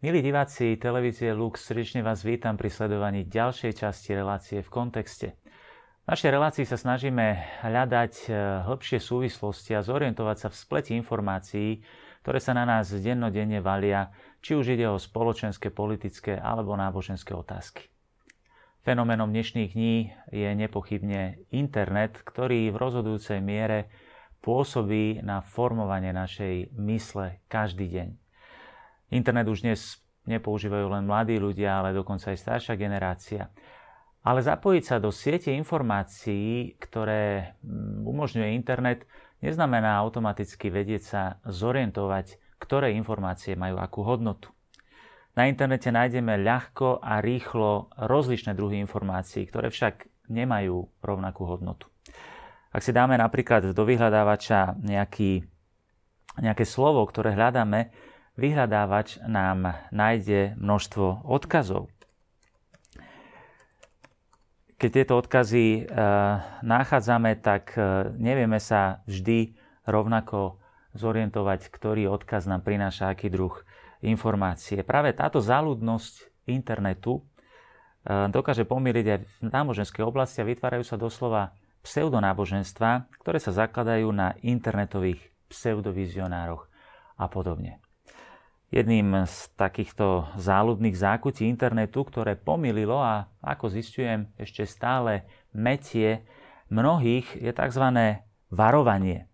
Milí diváci televízie Lux, srdečne vás vítam pri sledovaní ďalšej časti relácie v kontexte. V našej relácii sa snažíme hľadať e, hĺbšie súvislosti a zorientovať sa v spleti informácií, ktoré sa na nás dennodenne valia, či už ide o spoločenské, politické alebo náboženské otázky. Fenoménom dnešných dní je nepochybne internet, ktorý v rozhodujúcej miere pôsobí na formovanie našej mysle každý deň. Internet už dnes nepoužívajú len mladí ľudia, ale dokonca aj staršia generácia. Ale zapojiť sa do siete informácií, ktoré mm, umožňuje internet, neznamená automaticky vedieť sa zorientovať, ktoré informácie majú akú hodnotu. Na internete nájdeme ľahko a rýchlo rozličné druhy informácií, ktoré však nemajú rovnakú hodnotu. Ak si dáme napríklad do vyhľadávača nejaký, nejaké slovo, ktoré hľadáme, vyhľadávač nám nájde množstvo odkazov. Keď tieto odkazy e, nachádzame, tak e, nevieme sa vždy rovnako zorientovať, ktorý odkaz nám prináša aký druh informácie. Práve táto záľudnosť internetu e, dokáže pomýliť aj v náboženskej oblasti a vytvárajú sa doslova pseudonáboženstva, ktoré sa zakladajú na internetových pseudovizionároch a podobne. Jedným z takýchto záľudných zákutí internetu, ktoré pomýlilo a ako zistujem ešte stále metie mnohých, je tzv. varovanie.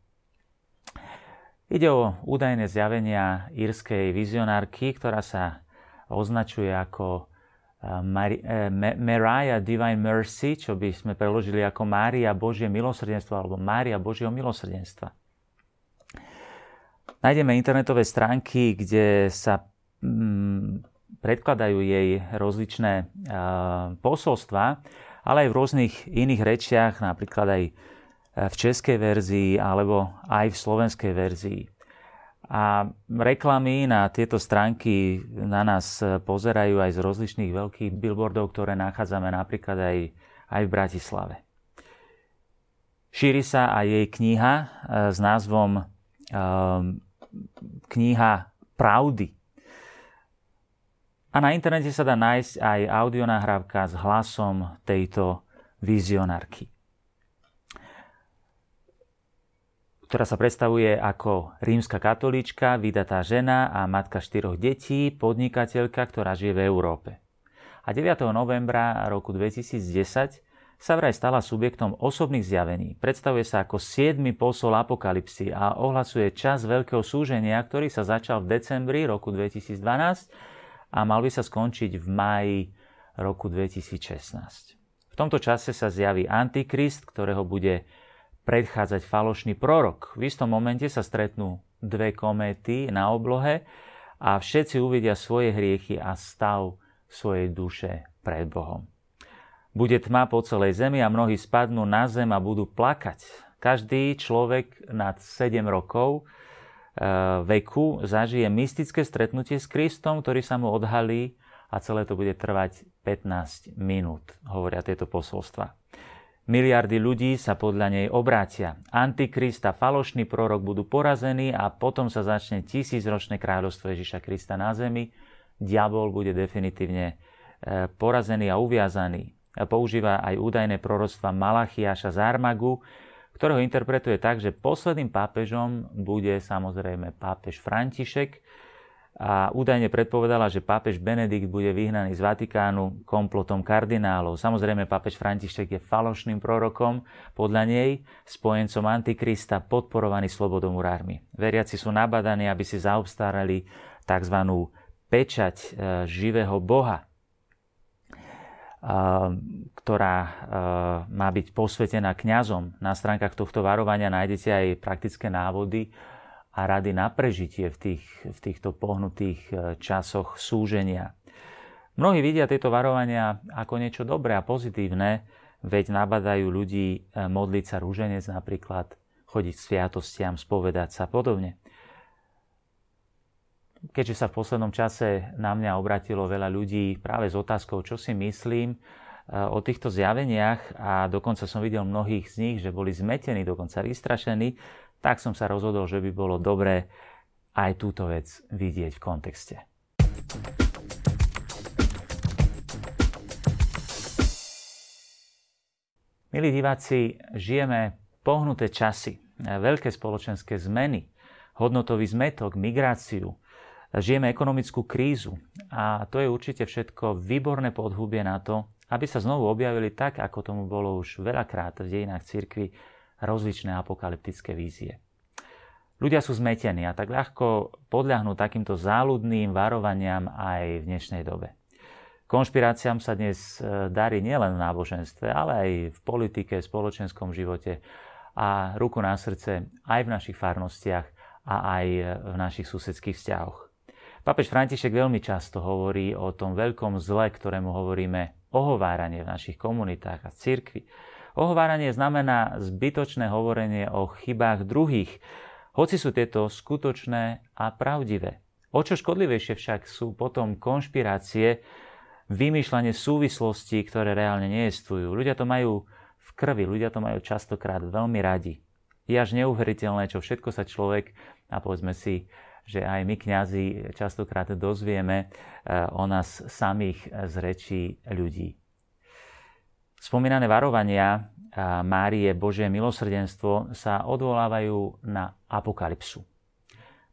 Ide o údajné zjavenia írskej vizionárky, ktorá sa označuje ako eh, eh, Mariah Divine Mercy, čo by sme preložili ako Mária Božie milosrdenstvo alebo Mária Božieho milosrdenstva. Nájdeme internetové stránky, kde sa mm, predkladajú jej rozličné uh, posolstva, ale aj v rôznych iných rečiach, napríklad aj v českej verzii alebo aj v slovenskej verzii. A reklamy na tieto stránky na nás pozerajú aj z rozličných veľkých billboardov, ktoré nachádzame napríklad aj, aj v Bratislave. Šíri sa aj jej kniha s názvom kniha Pravdy. A na internete sa dá nájsť aj audionahrávka s hlasom tejto vizionárky, ktorá sa predstavuje ako rímska katolíčka, vydatá žena a matka štyroch detí, podnikateľka, ktorá žije v Európe. A 9. novembra roku 2010 sa vraj stala subjektom osobných zjavení. Predstavuje sa ako siedmy posol apokalipsy a ohlasuje čas veľkého súženia, ktorý sa začal v decembri roku 2012 a mal by sa skončiť v máji roku 2016. V tomto čase sa zjaví Antikrist, ktorého bude predchádzať falošný prorok. V istom momente sa stretnú dve kométy na oblohe a všetci uvidia svoje hriechy a stav svojej duše pred Bohom. Bude tma po celej zemi a mnohí spadnú na zem a budú plakať. Každý človek nad 7 rokov e, veku zažije mystické stretnutie s Kristom, ktorý sa mu odhalí a celé to bude trvať 15 minút, hovoria tieto posolstva. Miliardy ľudí sa podľa nej obrátia. Antikrist a falošný prorok budú porazení a potom sa začne tisícročné kráľovstvo Ježiša Krista na zemi. Diabol bude definitívne e, porazený a uviazaný používa aj údajné proroctva Malachiaša z Armagu, ktorého interpretuje tak, že posledným pápežom bude samozrejme pápež František a údajne predpovedala, že pápež Benedikt bude vyhnaný z Vatikánu komplotom kardinálov. Samozrejme, pápež František je falošným prorokom, podľa nej spojencom Antikrista, podporovaný slobodomurármi. Veriaci sú nabadaní, aby si zaobstarali tzv. pečať e, živého Boha, ktorá má byť posvetená kňazom. Na stránkach tohto varovania nájdete aj praktické návody a rady na prežitie v, tých, v týchto pohnutých e, časoch súženia. Mnohí vidia tieto varovania ako niečo dobré a pozitívne, veď nabadajú ľudí e, modliť sa rúženec napríklad, chodiť sviatostiam, spovedať sa podobne keďže sa v poslednom čase na mňa obratilo veľa ľudí práve s otázkou, čo si myslím eh, o týchto zjaveniach a dokonca som videl mnohých z nich, že boli zmetení, dokonca vystrašení, tak som sa rozhodol, že by bolo dobré aj túto vec vidieť v kontexte. Milí diváci, žijeme pohnuté časy, veľké spoločenské zmeny, hodnotový zmetok, migráciu – žijeme ekonomickú krízu a to je určite všetko výborné podhubie na to, aby sa znovu objavili tak, ako tomu bolo už veľakrát v dejinách cirkvi, rozličné apokalyptické vízie. Ľudia sú zmetení a tak ľahko podľahnú takýmto záľudným varovaniam aj v dnešnej dobe. Konšpiráciám sa dnes e, darí nielen v náboženstve, ale aj v politike, spoločenskom živote a ruku na srdce aj v našich farnostiach a aj v našich susedských vzťahoch. Papež František veľmi často hovorí o tom veľkom zle, ktorému hovoríme ohováranie v našich komunitách a cirkvi. Ohováranie znamená zbytočné hovorenie o chybách druhých, hoci sú tieto skutočné a pravdivé. O čo škodlivejšie však sú potom konšpirácie, vymýšľanie súvislostí, ktoré reálne neestujú. Ľudia to majú v krvi, ľudia to majú častokrát veľmi radi. Je až neuveriteľné, čo všetko sa človek, a povedzme si, že aj my kňazi častokrát dozvieme eh, o nás samých z rečí ľudí. Spomínané varovania eh, Márie Božie milosrdenstvo sa odvolávajú na apokalypsu.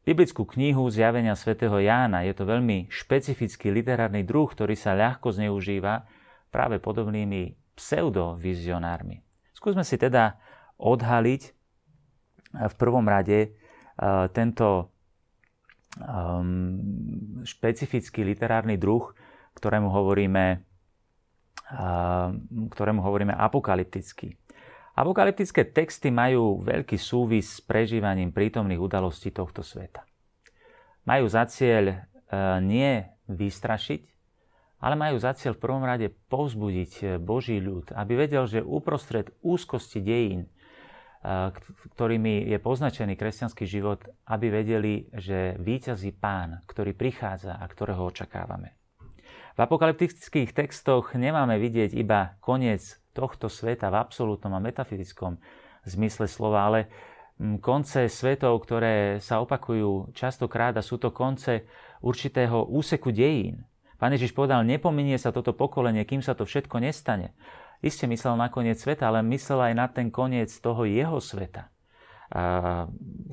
Biblickú knihu Zjavenia svätého Jána je to veľmi špecifický literárny druh, ktorý sa ľahko zneužíva práve podobnými pseudovizionármi. Skúsme si teda odhaliť v prvom rade tento špecifický literárny druh, ktorému hovoríme, ktorému hovoríme apokalyptický. Apokalyptické texty majú veľký súvis s prežívaním prítomných udalostí tohto sveta. Majú za cieľ e, nie vystrašiť, ale majú za cieľ v prvom rade povzbudiť e, Boží ľud, aby vedel, že uprostred úzkosti dejín, ktorými je poznačený kresťanský život, aby vedeli, že víťazí pán, ktorý prichádza a ktorého očakávame. V apokalyptických textoch nemáme vidieť iba koniec tohto sveta v absolútnom a metafyzickom zmysle slova, ale mm, konce svetov, ktoré sa opakujú častokrát a sú to konce určitého úseku dejín. Pán Ježiš povedal, nepominie sa toto pokolenie, kým sa to všetko nestane. Iste myslel na koniec sveta, ale myslel aj na ten koniec toho jeho sveta,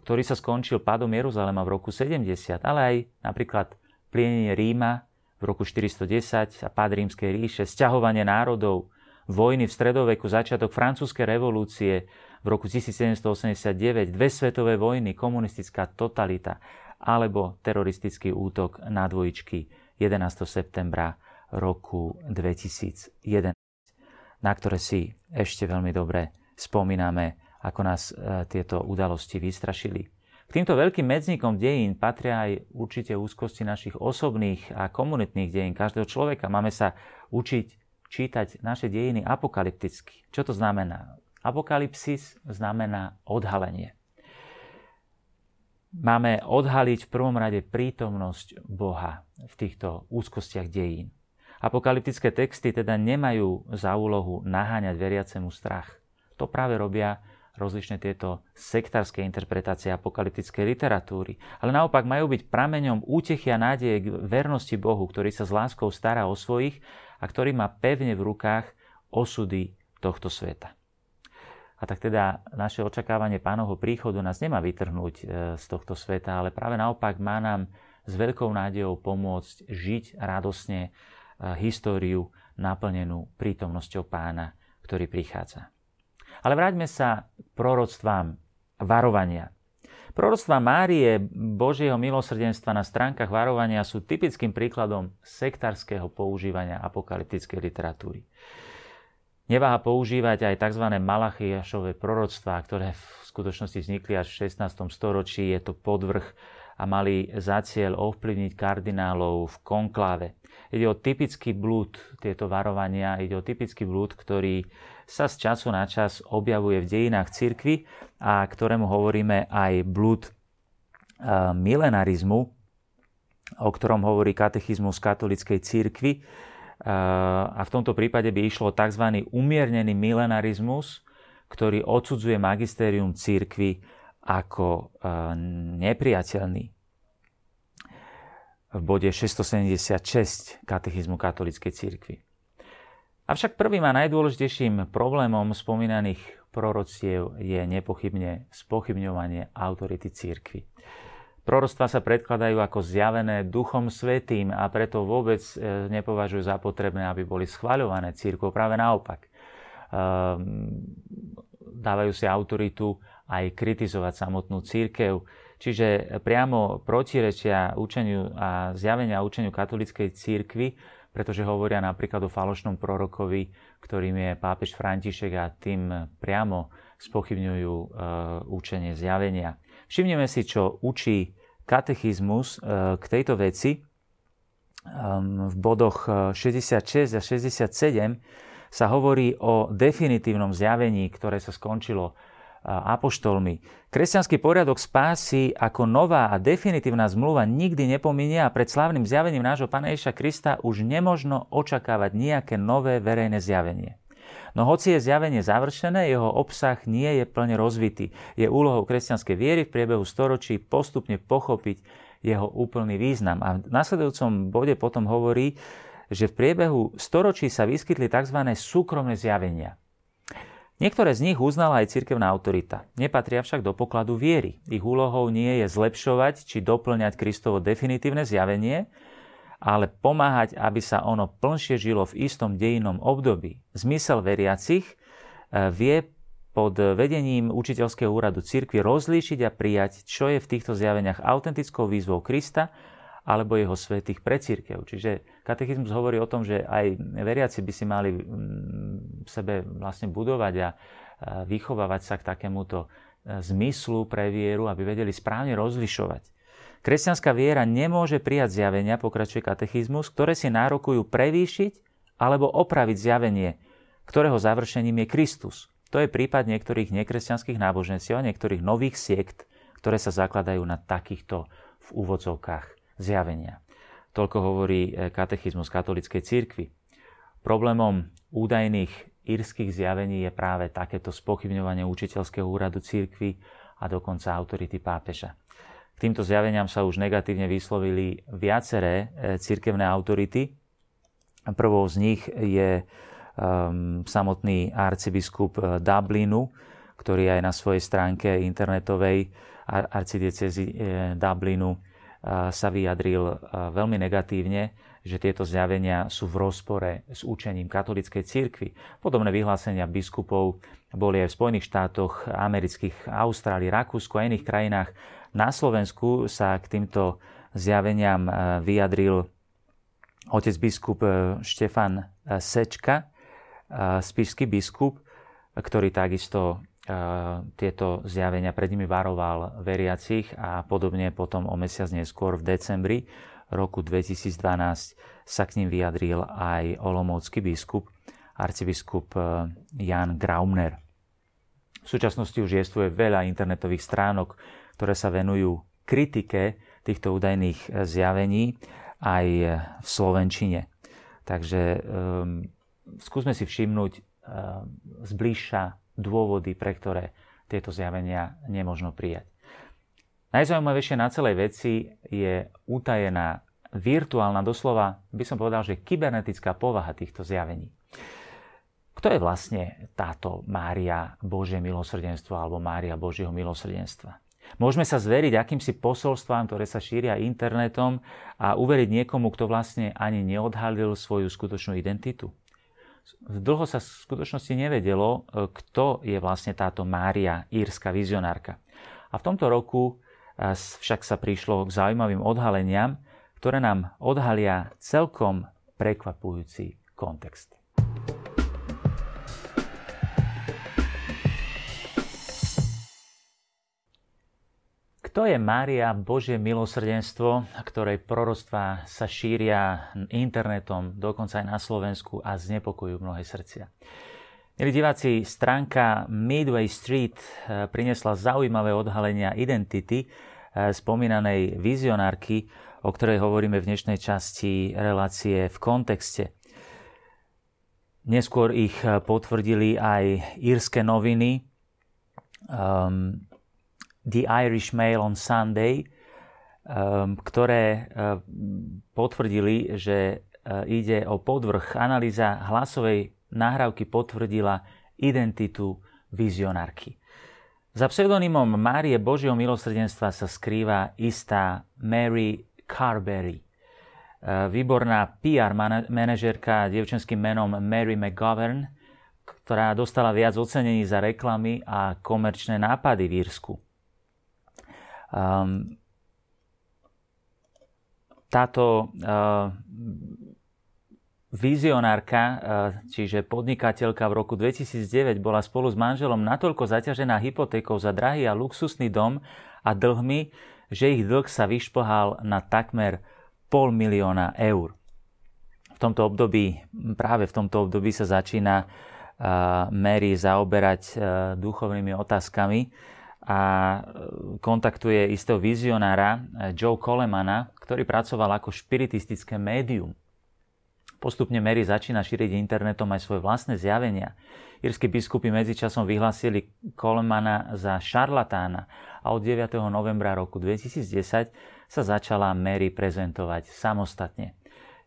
ktorý sa skončil pádom Jeruzalema v roku 70, ale aj napríklad plienenie Ríma v roku 410 a pád rímskej ríše, sťahovanie národov, vojny v stredoveku, začiatok francúzskej revolúcie v roku 1789, dve svetové vojny, komunistická totalita alebo teroristický útok na dvojičky 11. septembra roku 2001, na ktoré si ešte veľmi dobre spomíname, ako nás e, tieto udalosti vystrašili. K týmto veľkým medzníkom dejín patria aj určite úzkosti našich osobných a komunitných dejín každého človeka. Máme sa učiť čítať naše dejiny apokalypticky. Čo to znamená? Apokalypsis znamená odhalenie. Máme odhaliť v prvom rade prítomnosť Boha v týchto úzkostiach dejín. Apokalyptické texty teda nemajú za úlohu naháňať veriacemu strach. To práve robia rozličné tieto sektárske interpretácie apokalyptickej literatúry. Ale naopak majú byť prameňom útechy a nádeje k vernosti Bohu, ktorý sa s láskou stará o svojich a ktorý má pevne v rukách osudy tohto sveta. A tak teda naše očakávanie pánovho príchodu nás nemá vytrhnúť e, z tohto sveta, ale práve naopak má nám s veľkou nádejou pomôcť žiť radosne históriu naplnenú prítomnosťou pána, ktorý prichádza. Ale vráťme sa k proroctvám varovania. Proroctva Márie Božieho milosrdenstva na stránkach varovania sú typickým príkladom sektárskeho používania apokalyptickej literatúry. Neváha používať aj tzv. Malachiašové proroctvá, ktoré v skutočnosti vznikli až v 16. storočí. Je to podvrh a mali za cieľ ovplyvniť kardinálov v konkláve. Ide o typický blúd, tieto varovania, ide o typický blúd, ktorý sa z času na čas objavuje v dejinách cirkvy a ktorému hovoríme aj blúd milenarizmu, o ktorom hovorí katechizmus katolíckej cirkvi. A v tomto prípade by išlo tzv. umiernený milenarizmus, ktorý odsudzuje magistérium cirkvy ako nepriateľný v bode 676 katechizmu katolíckej cirkvi. Avšak prvým a najdôležitejším problémom spomínaných prorociev je nepochybne spochybňovanie autority církvy. Proroctva sa predkladajú ako zjavené Duchom Svetým a preto vôbec e, nepovažujú za potrebné, aby boli schvaľované církvou. Práve naopak. Ehm, dávajú si autoritu aj kritizovať samotnú církev. Čiže priamo protirečia učeniu a zjavenia učeniu katolíckej církvy pretože hovoria napríklad o falošnom prorokovi, ktorým je pápež František a tým priamo spochybňujú e, učenie zjavenia. Všimneme si, čo učí katechizmus e, k tejto veci. V bodoch 66 a 67 sa hovorí o definitívnom zjavení, ktoré sa skončilo apoštolmi. Kresťanský poriadok spásy ako nová a definitívna zmluva nikdy nepominie a pred slávnym zjavením nášho Pána Ježa Krista už nemožno očakávať nejaké nové verejné zjavenie. No hoci je zjavenie završené, jeho obsah nie je plne rozvitý. Je úlohou kresťanskej viery v priebehu storočí postupne pochopiť jeho úplný význam. A v nasledujúcom bode potom hovorí, že v priebehu storočí sa vyskytli tzv. súkromné zjavenia. Niektoré z nich uznala aj cirkevná autorita. Nepatria však do pokladu viery. Ich úlohou nie je zlepšovať či doplňať Kristovo definitívne zjavenie, ale pomáhať, aby sa ono plnšie žilo v istom dejinnom období. Zmysel veriacich e, vie pod vedením učiteľského úradu cirkvi rozlíšiť a prijať, čo je v týchto zjaveniach autentickou výzvou Krista alebo jeho svetých pre církev. Čiže katechizmus hovorí o tom, že aj veriaci by si mali v mm, sebe vlastne budovať a vychovávať sa k takémuto e, zmyslu pre vieru, aby vedeli správne rozlišovať. Kresťanská viera nemôže prijať zjavenia, pokračuje katechizmus, ktoré si nárokujú prevýšiť alebo opraviť zjavenie, ktorého završením je Kristus. To je prípad niektorých nekresťanských náboženstiev a niektorých nových siekt, ktoré sa zakladajú na takýchto v úvodzovkách zjavenia. Toľko hovorí e, katechizmus katolíckej cirkvi. Problémom údajných írskych zjavení je práve takéto spochybňovanie učiteľského úradu cirkvi a dokonca autority pápeža. K týmto zjaveniam sa už negatívne vyslovili viaceré e, cirkevné autority. Prvou z nich je um, samotný arcibiskup e, Dublinu, ktorý aj na svojej stránke internetovej arcidiecezy Dublinu sa vyjadril veľmi negatívne, že tieto zjavenia sú v rozpore s učením katolíckej cirkvi. Podobné vyhlásenia biskupov boli aj v Spojených štátoch amerických, Austrálii, Rakúsku a iných krajinách. Na Slovensku sa k týmto zjaveniam vyjadril otec biskup e, Štefan e, Sečka, spišský biskup, ktorý takisto tieto zjavenia pred nimi varoval veriacich a podobne potom o mesiac neskôr v decembri roku 2012 sa k ním vyjadril aj olomoucký biskup, arcibiskup e, Jan Graumner. V súčasnosti už jestvuje veľa internetových stránok, ktoré sa venujú kritike týchto údajných e, zjavení aj v Slovenčine. Takže um, skúsme si všimnúť um, zbližša dôvody, pre ktoré tieto zjavenia nemožno prijať. Najzaujímavejšie na celej veci je utajená virtuálna, doslova by som povedal, že kybernetická povaha týchto zjavení. Kto je vlastne táto Mária Božie milosrdenstvo alebo Mária Božieho milosrdenstva? Môžeme sa zveriť akýmsi posolstvám, ktoré sa šíria internetom a uveriť niekomu, kto vlastne ani neodhalil svoju skutočnú identitu? Dlho sa v skutočnosti nevedelo, e, kto je vlastne táto Mária, írska vizionárka. A v tomto roku e, však sa prišlo k zaujímavým odhaleniam, ktoré nám odhalia celkom prekvapujúci kontext. Kto je Mária, Božie milosrdenstvo, ktorej proroctvá sa šíria internetom, dokonca aj na Slovensku a znepokojujú mnohé srdcia? Milí diváci, stránka Midway Street eh, priniesla zaujímavé odhalenia identity eh, spomínanej vizionárky, o ktorej hovoríme v dnešnej časti relácie v kontexte. Neskôr ich eh, potvrdili aj írske noviny, um, The Irish Mail on Sunday, um, ktoré uh, potvrdili, že uh, ide o podvrh analýza hlasovej nahrávky potvrdila identitu vizionárky. Za pseudonymom Márie Božieho milosrdenstva sa skrýva istá Mary Carberry. E, výborná PR manažerka dievčenským menom Mary McGovern, ktorá dostala viac ocenení za reklamy a komerčné nápady v Írsku. Um, táto uh, vizionárka, uh, čiže podnikateľka v roku 2009 bola spolu s manželom natoľko zaťažená hypotékou za drahý a luxusný dom a dlhmi, že ich dlh sa vyšplhal na takmer pol milióna eur. V tomto období, práve v tomto období sa začína uh, Mary zaoberať uh, duchovnými otázkami a e, kontaktuje istého vizionára e, Joe Colemana, ktorý pracoval ako špiritistické médium. Postupne Mary začína šíriť internetom aj svoje vlastné zjavenia. Írsky biskupy medzičasom vyhlásili Colemana za šarlatána a od 9. novembra roku 2010 sa začala Mary prezentovať samostatne.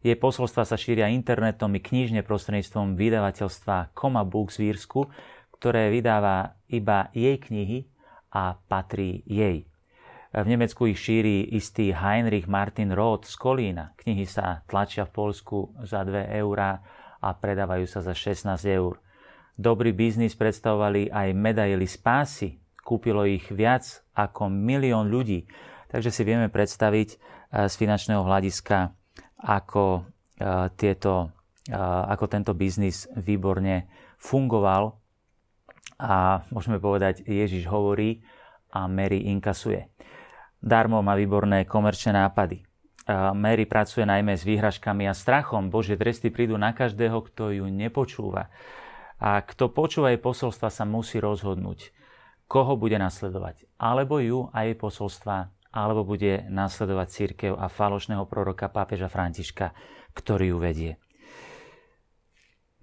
Jej posolstva sa šíria internetom i knižne prostredníctvom vydavateľstva Coma Books v Írsku, ktoré vydáva iba jej knihy a patrí jej. V Nemecku ich šíri istý Heinrich Martin Roth z Kolína. Knihy sa tlačia v Polsku za 2 eurá a predávajú sa za 16 eur. Dobrý biznis predstavovali aj medaily spásy. Kúpilo ich viac ako milión ľudí. Takže si vieme predstaviť eh, z finančného hľadiska, ako, eh, tieto, eh, ako tento biznis výborne fungoval a môžeme povedať, Ježiš hovorí a Mary inkasuje. Darmo má výborné komerčné nápady. Mary pracuje najmä s výhražkami a strachom. Bože tresty prídu na každého, kto ju nepočúva. A kto počúva jej posolstva, sa musí rozhodnúť, koho bude nasledovať. Alebo ju a jej posolstva, alebo bude nasledovať církev a falošného proroka pápeža Františka, ktorý ju vedie.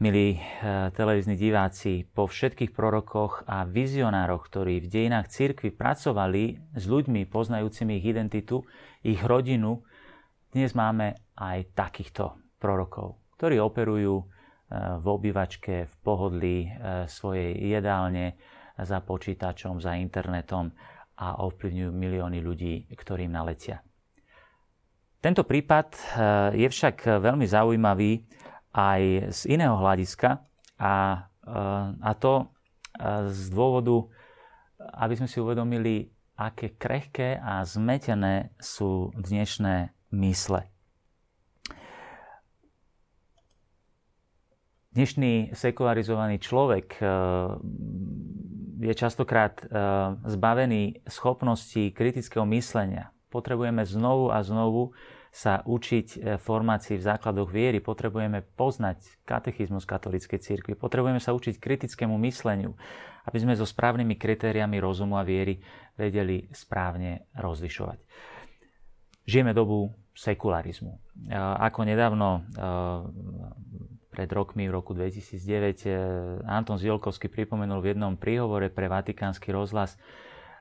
Milí eh, televízni diváci, po všetkých prorokoch a vizionároch, ktorí v dejinách cirkvi pracovali s ľuďmi poznajúcimi ich identitu, ich rodinu, dnes máme aj takýchto prorokov, ktorí operujú eh, v obývačke, v pohodlí eh, svojej jedálne, za počítačom, za internetom a ovplyvňujú milióny ľudí, ktorým naletia. Tento prípad je však veľmi zaujímavý, aj z iného hľadiska a, eh, a to eh, z dôvodu, aby sme si uvedomili, aké krehké a zmetené sú dnešné mysle. Dnešný sekularizovaný človek eh, je častokrát zbavený schopnosti kritického myslenia. Potrebujeme znovu a znovu sa učiť e, formácii v základoch viery, potrebujeme poznať katechizmus katolíckej cirkvi, potrebujeme sa učiť kritickému mysleniu, aby sme so správnymi kritériami rozumu a viery vedeli správne rozlišovať. Žijeme dobu sekularizmu. E, ako nedávno e, pred rokmi, v roku 2009, Anton Zielkovský pripomenul v jednom príhovore pre Vatikánsky rozhlas,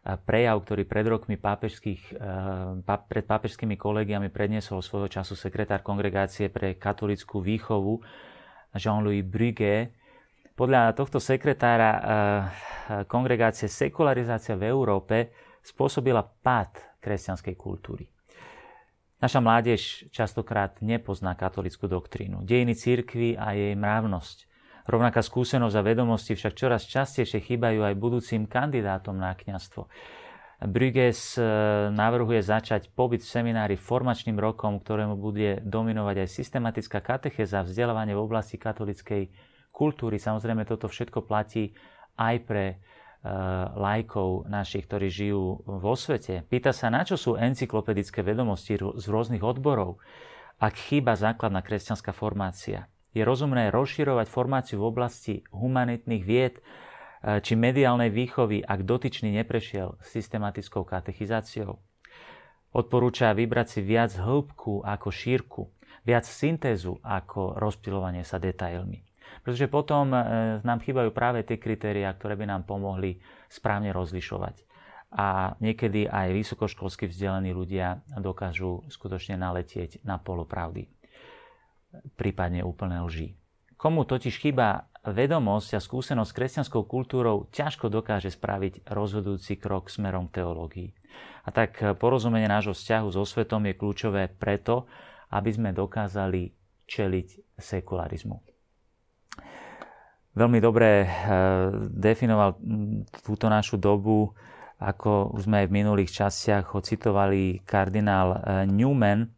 prejav, ktorý pred rokmi pápežských, eh, pred pápežskými kolegiami predniesol svojho času sekretár kongregácie pre katolickú výchovu Jean-Louis Briguet. Podľa tohto sekretára eh, kongregácie sekularizácia v Európe spôsobila pád kresťanskej kultúry. Naša mládež častokrát nepozná katolickú doktrínu, dejiny církvy a jej mravnosť. Rovnaká skúsenosť a vedomosti však čoraz častejšie chýbajú aj budúcim kandidátom na kňazstvo. Bruges e, navrhuje začať pobyt v seminári formačným rokom, ktorému bude dominovať aj systematická katecheza, vzdelávanie v oblasti katolickej kultúry. Samozrejme, toto všetko platí aj pre e, lajkov našich, ktorí žijú vo svete. Pýta sa, na čo sú encyklopedické vedomosti z rôznych odborov, ak chýba základná kresťanská formácia je rozumné rozširovať formáciu v oblasti humanitných vied e, či mediálnej výchovy, ak dotyčný neprešiel systematickou katechizáciou. Odporúča vybrať si viac hĺbku ako šírku, viac syntézu ako rozptilovanie sa detailmi. Pretože potom e, nám chýbajú práve tie kritériá, ktoré by nám pomohli správne rozlišovať. A niekedy aj vysokoškolsky vzdelaní ľudia dokážu skutočne naletieť na polopravdy prípadne úplné lži. Komu totiž chýba vedomosť a skúsenosť s kresťanskou kultúrou, ťažko dokáže spraviť rozhodujúci krok smerom k teológii. A tak porozumenie nášho vzťahu so svetom je kľúčové preto, aby sme dokázali čeliť sekularizmu. Veľmi dobre eh, definoval túto našu dobu, ako už sme aj v minulých častiach ho citovali kardinál eh, Newman,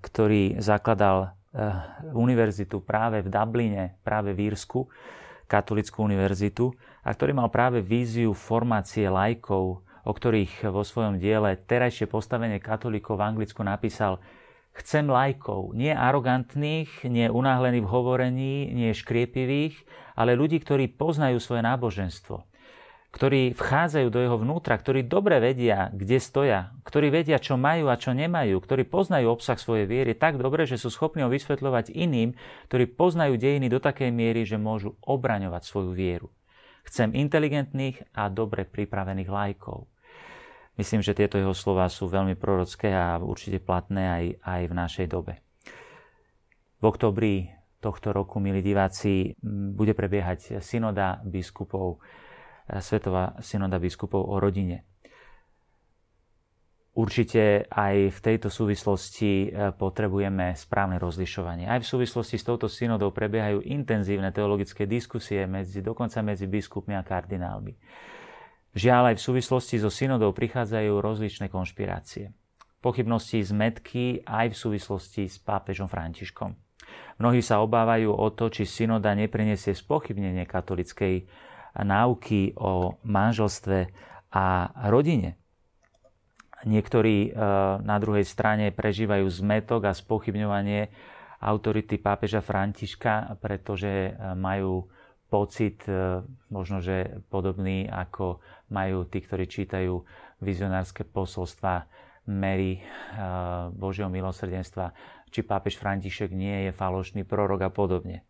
ktorý zakladal Eh, univerzitu práve v Dubline, práve v Írsku, katolickú univerzitu, a ktorý mal práve víziu formácie lajkov, o ktorých vo svojom diele terajšie postavenie katolíkov v Anglicku napísal Chcem lajkov, nie arogantných, nie unáhlených v hovorení, nie škriepivých, ale ľudí, ktorí poznajú svoje náboženstvo, ktorí vchádzajú do jeho vnútra, ktorí dobre vedia, kde stoja, ktorí vedia, čo majú a čo nemajú, ktorí poznajú obsah svojej viery tak dobre, že sú schopní ho vysvetľovať iným, ktorí poznajú dejiny do takej miery, že môžu obraňovať svoju vieru. Chcem inteligentných a dobre pripravených lajkov. Myslím, že tieto jeho slova sú veľmi prorocké a určite platné aj, aj v našej dobe. V oktobri tohto roku, milí diváci, bude prebiehať synoda biskupov Svetová synoda biskupov o rodine. Určite aj v tejto súvislosti e, potrebujeme správne rozlišovanie. Aj v súvislosti s touto synodou prebiehajú intenzívne teologické diskusie medzi, dokonca medzi biskupmi a kardinálmi. Žiaľ, aj v súvislosti so synodou prichádzajú rozličné konšpirácie. Pochybnosti zmetky aj v súvislosti s pápežom Františkom. Mnohí sa obávajú o to, či synoda neprinesie spochybnenie katolickej náuky o manželstve a rodine. Niektorí e, na druhej strane prežívajú zmetok a spochybňovanie autority pápeža Františka, pretože e, majú pocit, e, možno že podobný ako majú tí, ktorí čítajú vizionárske posolstva Mary Božieho milosrdenstva, či pápež František nie je falošný prorok a podobne.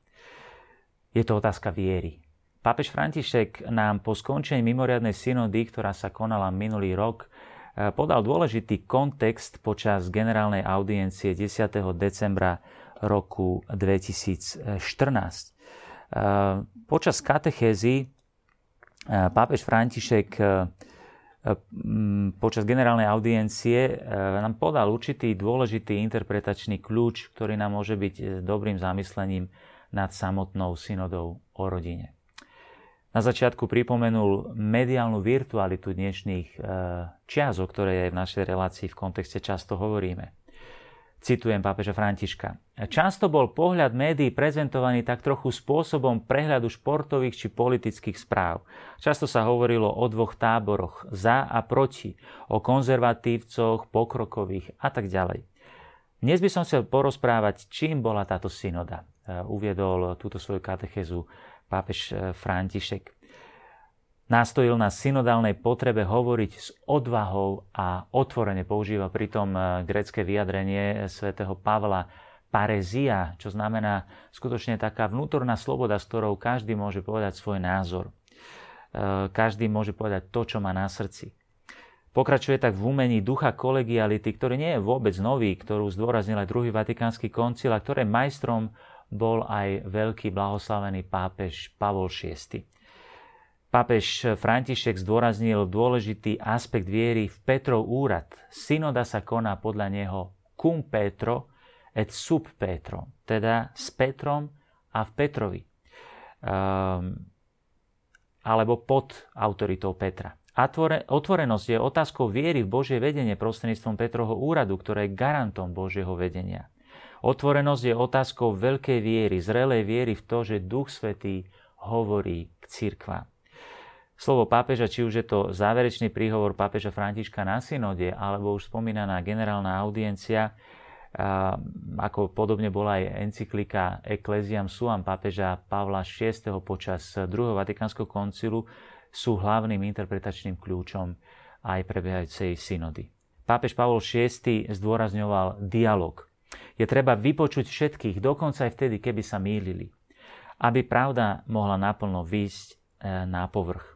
Je to otázka viery. Pápež František nám po skončení mimoriadnej synody, ktorá sa konala minulý rok, e, podal dôležitý kontext počas generálnej audiencie 10. decembra roku 2014. E, počas katechézy e, pápež František počas generálnej audiencie nám podal určitý dôležitý interpretačný kľúč, ktorý nám môže byť dobrým zamyslením nad samotnou synodou o rodine. Na začiatku pripomenul mediálnu virtualitu dnešných e, čias, o ktorej aj v našej relácii v kontexte často hovoríme. Citujem pápeža Františka. Často bol pohľad médií prezentovaný tak trochu spôsobom prehľadu športových či politických správ. Často sa hovorilo o dvoch táboroch, za a proti, o konzervatívcoch, pokrokových a tak ďalej. Dnes by som chcel porozprávať, čím bola táto synoda. E, uviedol túto svoju katechezu pápež e, František. Nástojil na synodálnej potrebe hovoriť s odvahou a otvorene používa pritom e, grecké vyjadrenie svätého Pavla parezia, čo znamená skutočne taká vnútorná sloboda, s ktorou každý môže povedať svoj názor. E, každý môže povedať to, čo má na srdci. Pokračuje tak v umení ducha kolegiality, ktorý nie je vôbec nový, ktorú zdôraznil aj druhý vatikánsky koncil a ktoré majstrom bol aj veľký blahoslavený pápež Pavol VI. Pápež František zdôraznil dôležitý aspekt viery v Petrov úrad. Synoda sa koná podľa neho cum Petro et sub Petro, teda s Petrom a v Petrovi. Um, alebo pod autoritou Petra. otvorenosť je otázkou viery v Božie vedenie prostredníctvom Petrovho úradu, ktoré je garantom Božieho vedenia. Otvorenosť je otázkou veľkej viery, zrelej viery v to, že Duch Svetý hovorí k cirkvám. Slovo pápeža, či už je to záverečný príhovor pápeža Františka na synode, alebo už spomínaná generálna audiencia, ako podobne bola aj encyklika Ecclesiam Suam pápeža Pavla VI. počas druhého Vatikánskeho koncilu, sú hlavným interpretačným kľúčom aj prebiehajúcej synody. Pápež Pavol VI zdôrazňoval dialog je treba vypočuť všetkých, dokonca aj vtedy, keby sa mýlili, aby pravda mohla naplno výjsť e, na povrch. E,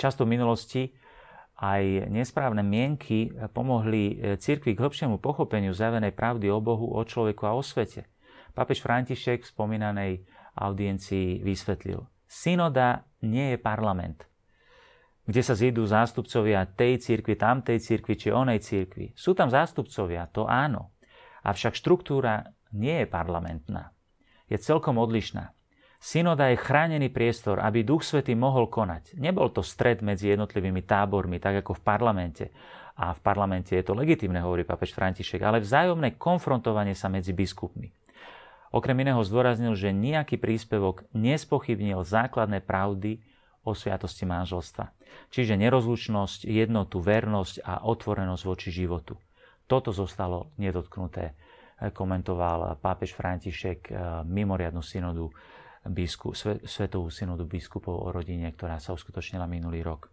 často v minulosti aj nesprávne mienky pomohli e, cirkvi k hlbšiemu pochopeniu zjavenej pravdy o Bohu, o človeku a o svete. Pápež František v spomínanej audiencii vysvetlil. Synoda nie je parlament, kde sa zjedú zástupcovia tej cirkvi, tamtej cirkvi či onej cirkvi. Sú tam zástupcovia, to áno. Avšak štruktúra nie je parlamentná. Je celkom odlišná. Synoda je chránený priestor, aby Duch Svetý mohol konať. Nebol to stred medzi jednotlivými tábormi, tak ako v parlamente. A v parlamente je to legitimné, hovorí papež František, ale vzájomné konfrontovanie sa medzi biskupmi. Okrem iného zdôraznil, že nejaký príspevok nespochybnil základné pravdy o sviatosti manželstva. Čiže nerozlučnosť, jednotu, vernosť a otvorenosť voči životu. Toto zostalo nedotknuté, komentoval pápež František eh, mimoriadnu synodu biskup, svetovú synodu biskupov o rodine, ktorá sa uskutočnila minulý rok.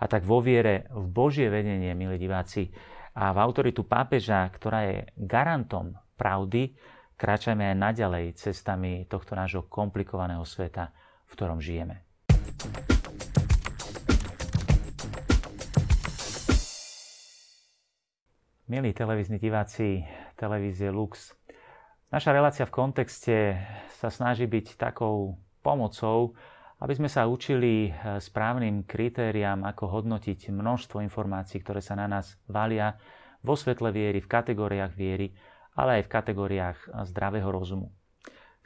A tak vo viere v Božie vedenie, milí diváci, a v autoritu pápeža, ktorá je garantom pravdy, Kráčajme aj naďalej cestami tohto nášho komplikovaného sveta, v ktorom žijeme. Milí televízni diváci televízie Lux, naša relácia v kontexte sa snaží byť takou pomocou, aby sme sa učili eh, správnym kritériám, ako hodnotiť množstvo informácií, ktoré sa na nás valia vo svetle viery, v kategóriách viery ale aj v kategóriách zdravého rozumu.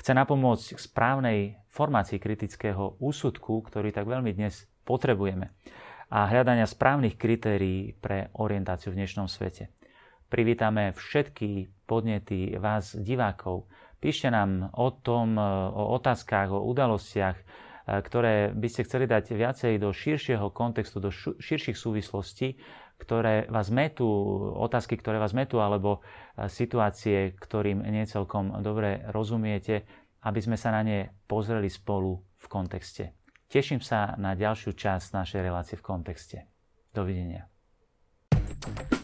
Chce napomôcť k správnej formácii kritického úsudku, ktorý tak veľmi dnes potrebujeme a hľadania správnych kritérií pre orientáciu v dnešnom svete. Privítame všetky podnety vás, divákov. Píšte nám o tom, o otázkach, o udalostiach, ktoré by ste chceli dať viacej do širšieho kontextu, do širších súvislostí ktoré vás metú, otázky, ktoré vás metú, alebo e, situácie, ktorým nie celkom dobre rozumiete, aby sme sa na ne pozreli spolu v kontexte. Teším sa na ďalšiu časť našej relácie v kontexte. Dovidenia. thank you